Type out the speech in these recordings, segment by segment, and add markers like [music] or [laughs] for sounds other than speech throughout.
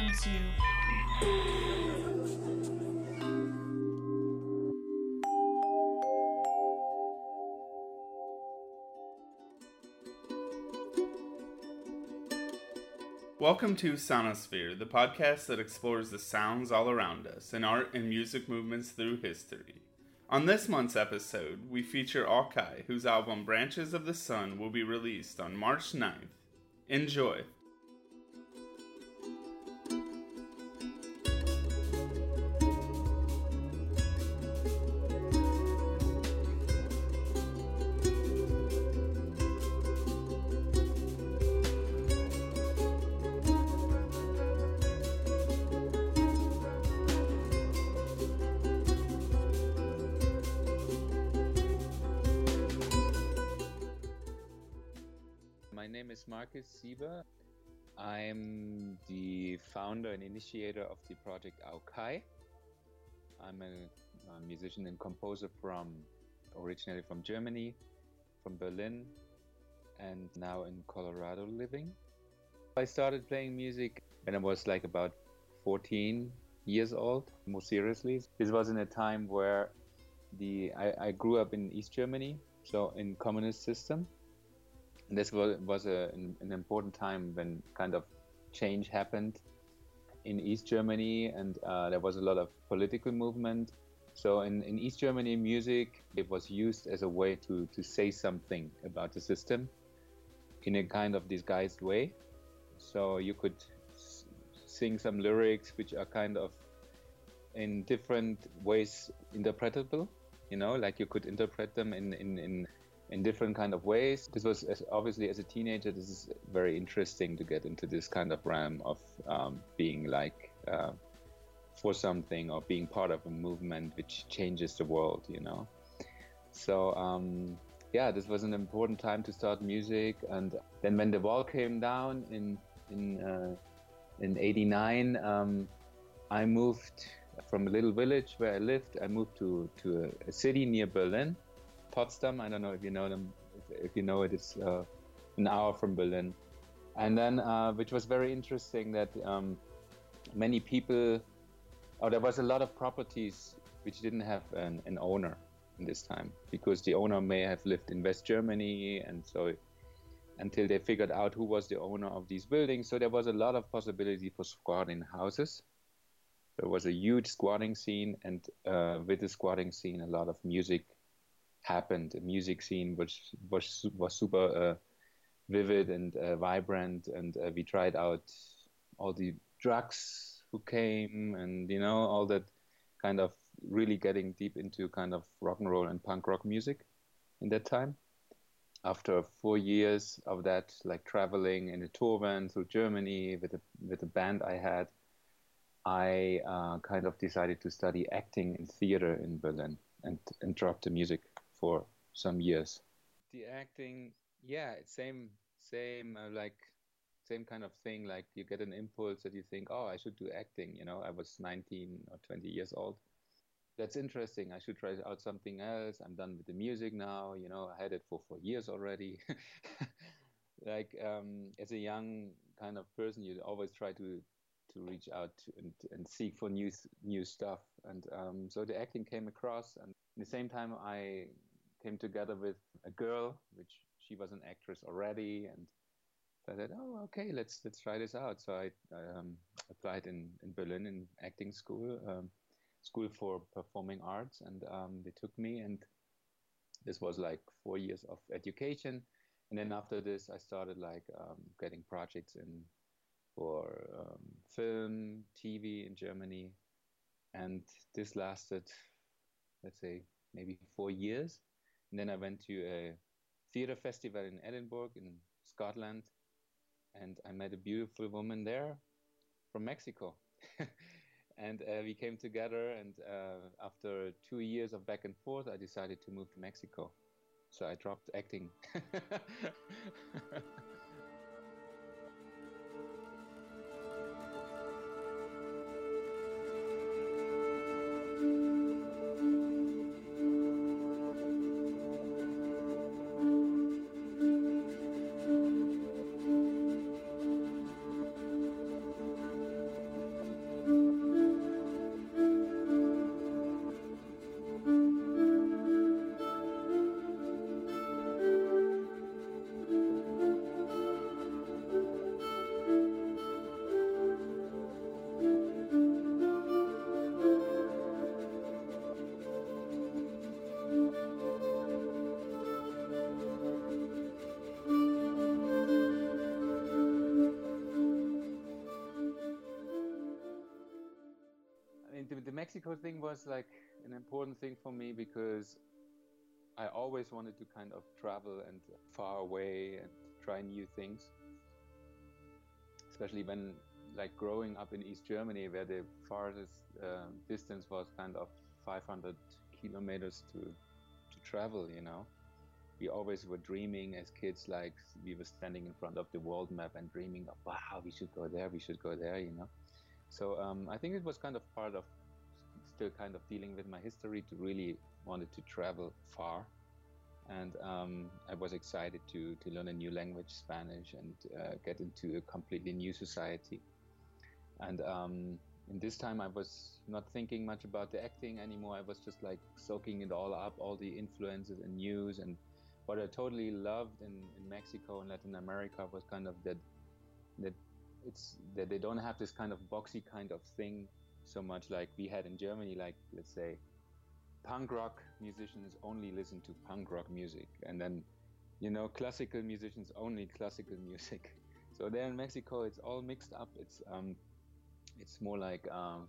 Welcome to Welcome to Sonosphere, the podcast that explores the sounds all around us and art and music movements through history. On this month's episode, we feature Aukai, whose album Branches of the Sun will be released on March 9th. Enjoy! Name is Markus Sieber. I'm the founder and initiator of the project Aukai. I'm a, a musician and composer from originally from Germany, from Berlin, and now in Colorado living. I started playing music when I was like about 14 years old, more seriously. This was in a time where the I, I grew up in East Germany, so in communist system this was, was a, an, an, important time when kind of change happened in East Germany, and uh, there was a lot of political movement. So in, in East Germany, music it was used as a way to, to say something about the system in a kind of disguised way. So you could sing some lyrics which are kind of in different ways interpretable. You know, like you could interpret them in, in, in in different kind of ways. This was as, obviously as a teenager. This is very interesting to get into this kind of realm of um, being like uh, for something or being part of a movement which changes the world. You know. So um, yeah, this was an important time to start music. And then when the wall came down in in uh, in '89, um, I moved from a little village where I lived. I moved to to a, a city near Berlin. Potsdam. I don't know if you know them. If, if you know it, it's uh, an hour from Berlin. And then, uh, which was very interesting, that um, many people, or there was a lot of properties which didn't have an, an, owner in this time because the owner may have lived in West Germany, and so until they figured out who was the owner of these buildings, so there was a lot of possibility for squatting houses. There was a huge squatting scene, and uh, with the squatting scene, a lot of music happened. A music scene which was was super uh, vivid and uh, vibrant, and uh, we tried out all the drugs who came, and you know all that kind of really getting deep into kind of rock and roll and punk rock music in that time. After four years of that, like traveling in a tour van through Germany with a with a band I had, I uh, kind of decided to study acting in theater in Berlin and and drop the music for some years. The acting, yeah, same, same, uh, like, same kind of thing. Like you get an impulse that you think, oh, I should do acting. You know, I was 19 or 20 years old. That's interesting. I should try out something else. I'm done with the music now. You know, I had it for four years already. [laughs] like um, as a young kind of person, you always try to to reach out and, and seek for new new stuff. And um, so the acting came across, and at the same time, I came together with a girl, which she was an actress already, and I said, "Oh, okay, let's let's try this out." So I, I um, applied in, in Berlin in acting school, um, school for performing arts, and um, they took me, and this was like four years of education, and then after this, I started like um, getting projects in for um, film, TV in Germany, and this lasted, let's say, maybe four years. And then I went to a theater festival in Edinburgh in Scotland, and I met a beautiful woman there from Mexico. [laughs] and uh, we came together, and uh, after two years of back and forth, I decided to move to Mexico. So I dropped acting. [laughs] Mexico thing was like an important thing for me because I always wanted to kind of travel and far away and try new things. Especially when, like, growing up in East Germany, where the farthest uh, distance was kind of 500 kilometers to to travel. You know, we always were dreaming as kids, like we were standing in front of the world map and dreaming of, wow, we should go there, we should go there. You know, so um, I think it was kind of part of still kind of dealing with my history to really wanted to travel far. And um, I was excited to, to learn a new language, Spanish, and uh, get into a completely new society. And um, in this time, I was not thinking much about the acting anymore. I was just like soaking it all up, all the influences and news. And what I totally loved in, in Mexico and Latin America was kind of that that it's that they don't have this kind of boxy kind of thing so much like we had in Germany. Like let's say, punk rock musicians only listen to punk rock music, and then you know classical musicians only classical music. [laughs] So there in Mexico, it's all mixed up. It's um, it's more like um,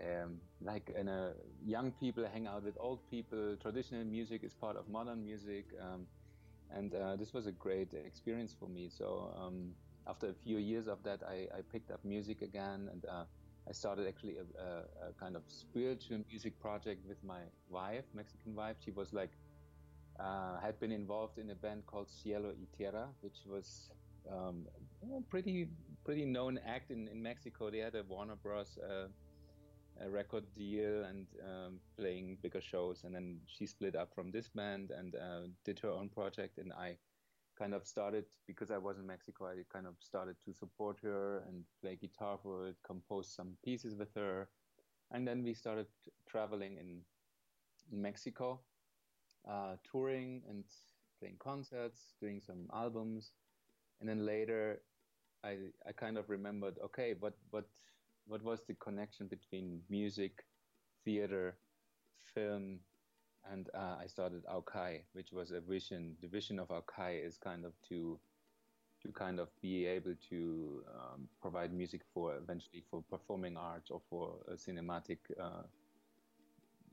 um, like in a young people hang out with old people. Traditional music is part of modern music, um, and uh, this was a great experience for me. So um, after a few years of that, I, I picked up music again, and uh, I started actually a, a, a, kind of spiritual music project with my wife, Mexican wife. She was like uh, had been involved in a band called Cielo y Tierra, which was um, pretty pretty known act in, in Mexico. They had a Warner Bros. Uh, a record deal and um, playing bigger shows. And then she split up from this band and uh, did her own project. And I kind of started because I was in Mexico. I kind of started to support her and play guitar for it, compose some pieces with her, and then we started traveling in in Mexico, uh, touring and playing concerts, doing some albums, and then later I I kind of remembered, okay, what what what was the connection between music, theater, film, and uh, I started Aukai, which was a vision. The vision of Aukai is kind of to to kind of be able to um, provide music for eventually for performing arts or for a cinematic, uh,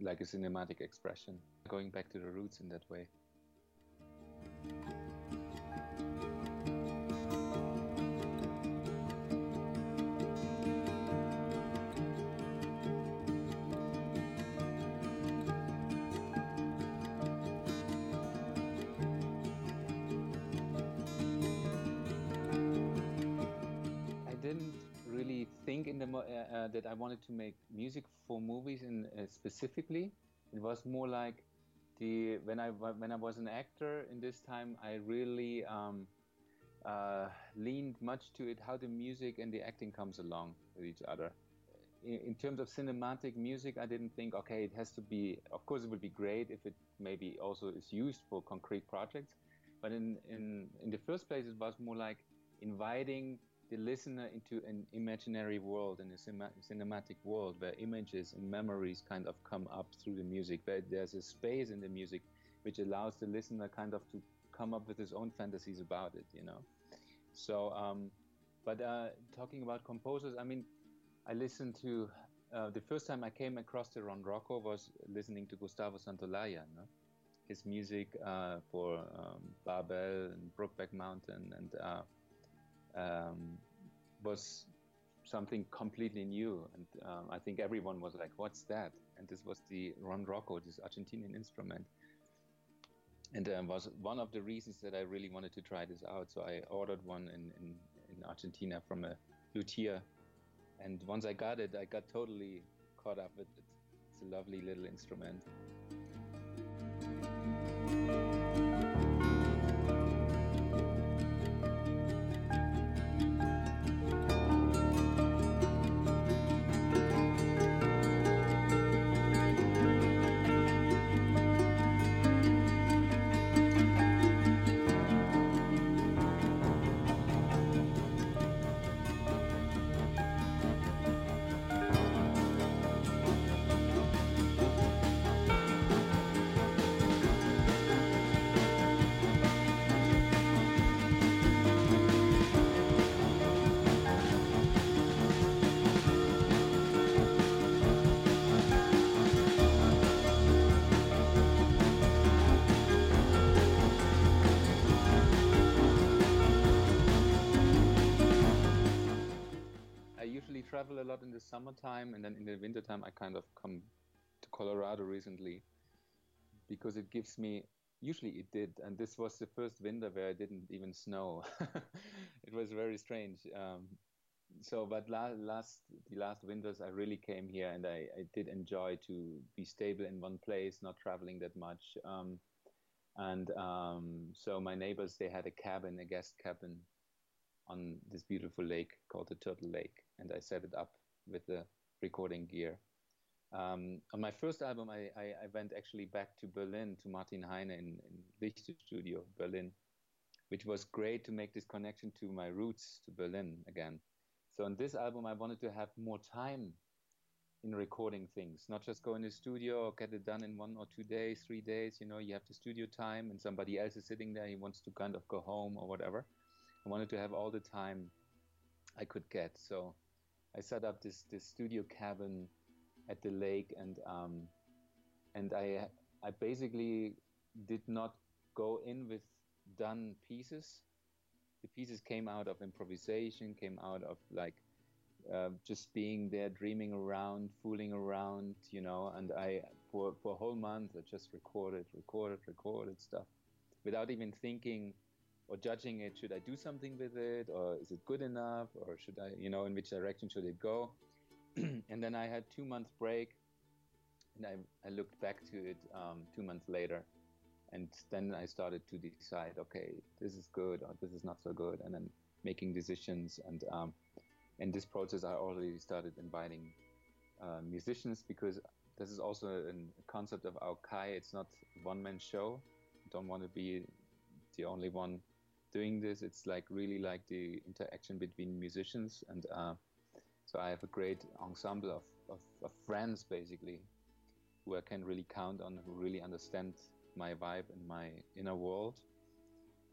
like a cinematic expression, going back to the roots in that way. Uh, that I wanted to make music for movies, and uh, specifically, it was more like the when I when I was an actor in this time, I really um, uh, leaned much to it how the music and the acting comes along with each other. In, in, terms of cinematic music, I didn't think okay, it has to be. Of course, it would be great if it maybe also is used for concrete projects, but in in in the first place, it was more like inviting the listener into an imaginary world and a cinematic world where images and memories kind of come up through the music, where there's a space in the music which allows the listener kind of to come up with his own fantasies about it, you know. So, um, but uh, talking about composers, I mean, I listened to uh, the first time I came across the ronroco was listening to Gustavo Santaolalla, no? his music uh, for um, Babel and Brokeback Mountain and uh, um, was something completely new. And um, I think everyone was like, what's that? And this was the ronroco, this Argentinian instrument. And um, was one of the reasons that I really wanted to try this out. So I ordered one in, in, in Argentina from a luthier. And once I got it, I got totally caught up with it. It's a lovely little instrument. The summertime, and then in the wintertime, I kind of come to Colorado recently because it gives me. Usually it did, and this was the first winter where it didn't even snow. [laughs] it was very strange. Um, so, but la- last the last winters, I really came here, and I, I did enjoy to be stable in one place, not traveling that much. Um, and um, so my neighbors they had a cabin, a guest cabin, on this beautiful lake called the Turtle Lake, and I set it up with the recording gear. Um, on my first album, I, I, I, went actually back to Berlin to Martin Heine in, in Studio, Berlin, which was great to make this connection to my roots to Berlin again. So on this album, I wanted to have more time in recording things, not just go in the studio or get it done in one or two days, three days. You know, you have the studio time and somebody else is sitting there. He wants to kind of go home or whatever. I wanted to have all the time I could get. So I set up this, this studio cabin at the lake and, um, and I, I basically did not go in with done pieces. The pieces came out of improvisation, came out of like uh, just being there, dreaming around, fooling around, you know. And I, for, for a whole month, I just recorded, recorded, recorded stuff without even thinking or judging it. Should I do something with it, or is it good enough, or should I, you know, in which direction should it go? [clears throat] and then I had two months break, and I, I looked back to it um, two months later, and then I started to decide, okay, this is good or this is not so good, and then making decisions and um, in this process, I already started inviting uh, musicians because this is also a concept of our Kai. It's not one man show. I don't want to be the only one doing this. It's like really like the interaction between musicians, and uh, so I have a great ensemble of, of, of, friends basically who I can really count on, who really understand my vibe and my inner world.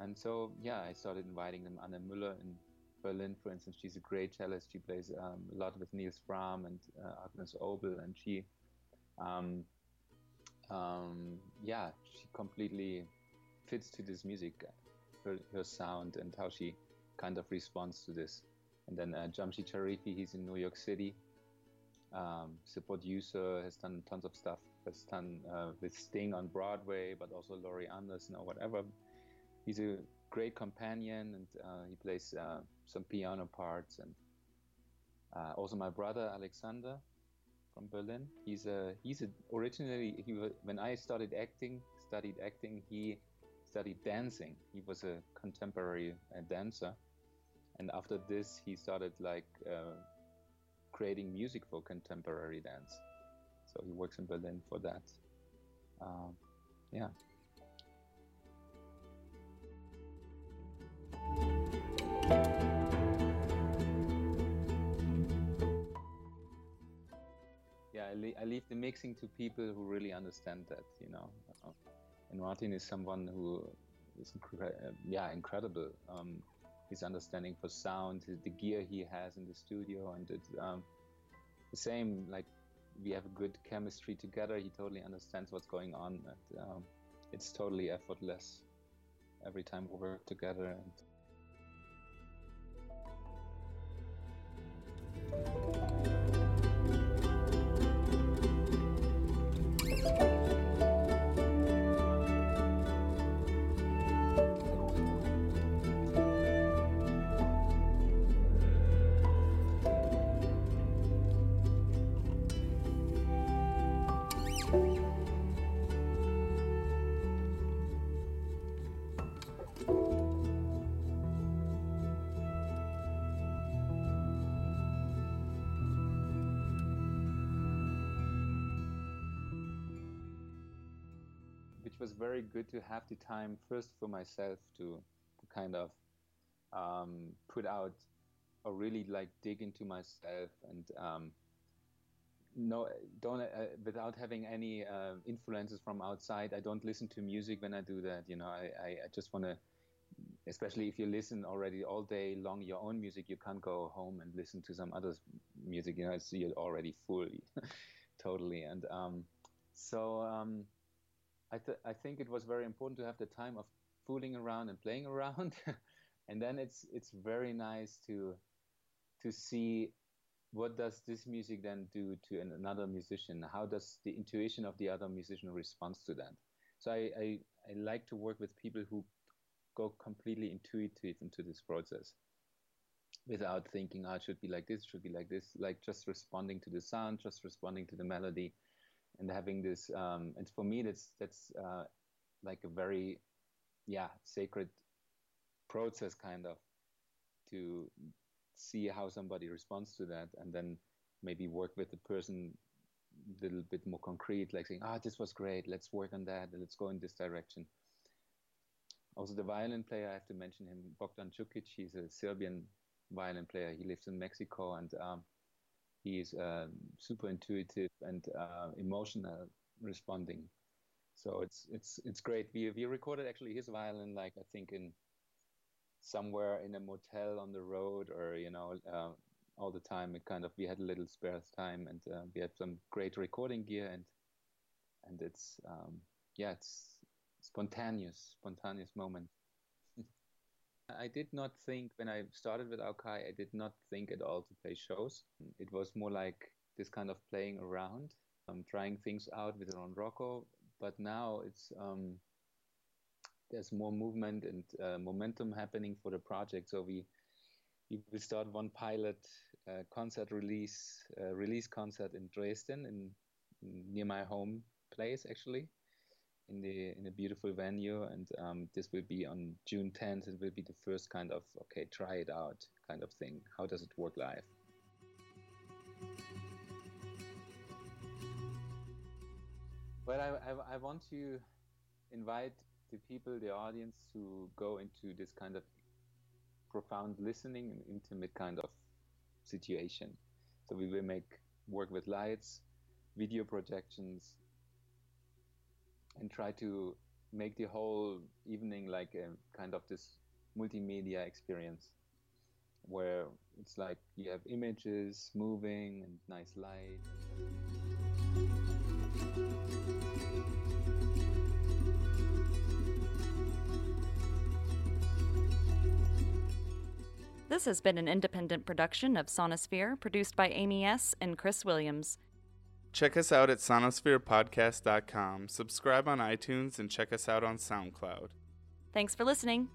And so yeah, I started inviting them. Anne Müller in Berlin, for instance, she's a great cellist. She plays um, a lot with Nils Frahm and uh, Agnes Obel, and she, um, um, yeah, she completely fits to this music, her, her, sound, and how she kind of responds to this. And then uh, Jamshied Sharifi, he's in New York City. Um, he's producer, has done tons of stuff. Has done uh, with Sting on Broadway, but also Laurie Anderson or whatever. He's a great companion, and uh, he plays uh, some piano parts. And uh, also my brother Alexander from Berlin. He's a he's a, originally he when I started acting, studied acting. He studied dancing. He was a contemporary uh, dancer, and after this he started like uh, creating music for contemporary dance. So he works in Berlin for that. Um, yeah. Yeah, I, leave the mixing to people who really understand that, you know. And Martin is someone who is incre- yeah incredible. Um, his understanding for sound, the gear he has in the studio, and it, um, the same like we have a good chemistry together. He totally understands what's going on. And, um, it's totally effortless every time we work together. And, was very good to have the time first for myself to, kind of um, put out or really like dig into myself and um, no don't uh, without having any uh, influences from outside i don't listen to music when i do that you know i, I, I just want to especially if you listen already all day long your own music you can't go home and listen to some other's music you know it's you're already full [laughs] totally. And um, so um, I, th- I think it was very important to have the time of fooling around and playing [laughs] around, and then it's it's very nice to to see what does this music then do to an, another musician? How does the intuition of the other musician respond to that? So I, I, I like to work with people who go completely intuitive into this process without thinking, oh, it should be like this, should be like this, like just responding to the sound, just responding to the melody, and having this. Um, and for me, that's that's uh, like a very, yeah, sacred process, kind of, to see how somebody responds to that, and then maybe work with the person a little bit more concrete, like saying, "Ah, oh, this was great. Let's work on that. Let's go in this direction." Also, the violin player, I have to mention him, Bogdan Čukic. He's a Serbian violin player. He lives in Mexico, and um, he is uh, super intuitive and uh, emotional responding. So it's it's it's great. We we recorded actually his violin, like I think in somewhere in a motel on the road, or you know, uh, all the time. It kind of we had a little spare time, and uh, we had some great recording gear, and and it's um, yeah, it's spontaneous, spontaneous moment. I did not think when I started with Aukai, I did not think at all to play shows. It was more like this kind of playing around, um, trying things out with ronroco. But now it's um, there's more movement and uh, momentum happening for the project. So we we will start one pilot uh, concert release uh, release concert in Dresden, in, in near my home place actually in the in a beautiful venue, and um, this will be on June 10th. It will be the first kind of okay, try it out kind of thing. How does it work live? Well, I, I, I want to invite the people, the audience, to go into this kind of profound listening and intimate kind of situation. So we will make work with lights, video projections, and try to make the whole evening like a kind of this multimedia experience where it's like you have images moving and nice light. This has been an independent production of Sonosphere, produced by Amy S. and Chris Williams. Check us out at sonospherepodcast.com, subscribe on iTunes, and check us out on SoundCloud. Thanks for listening.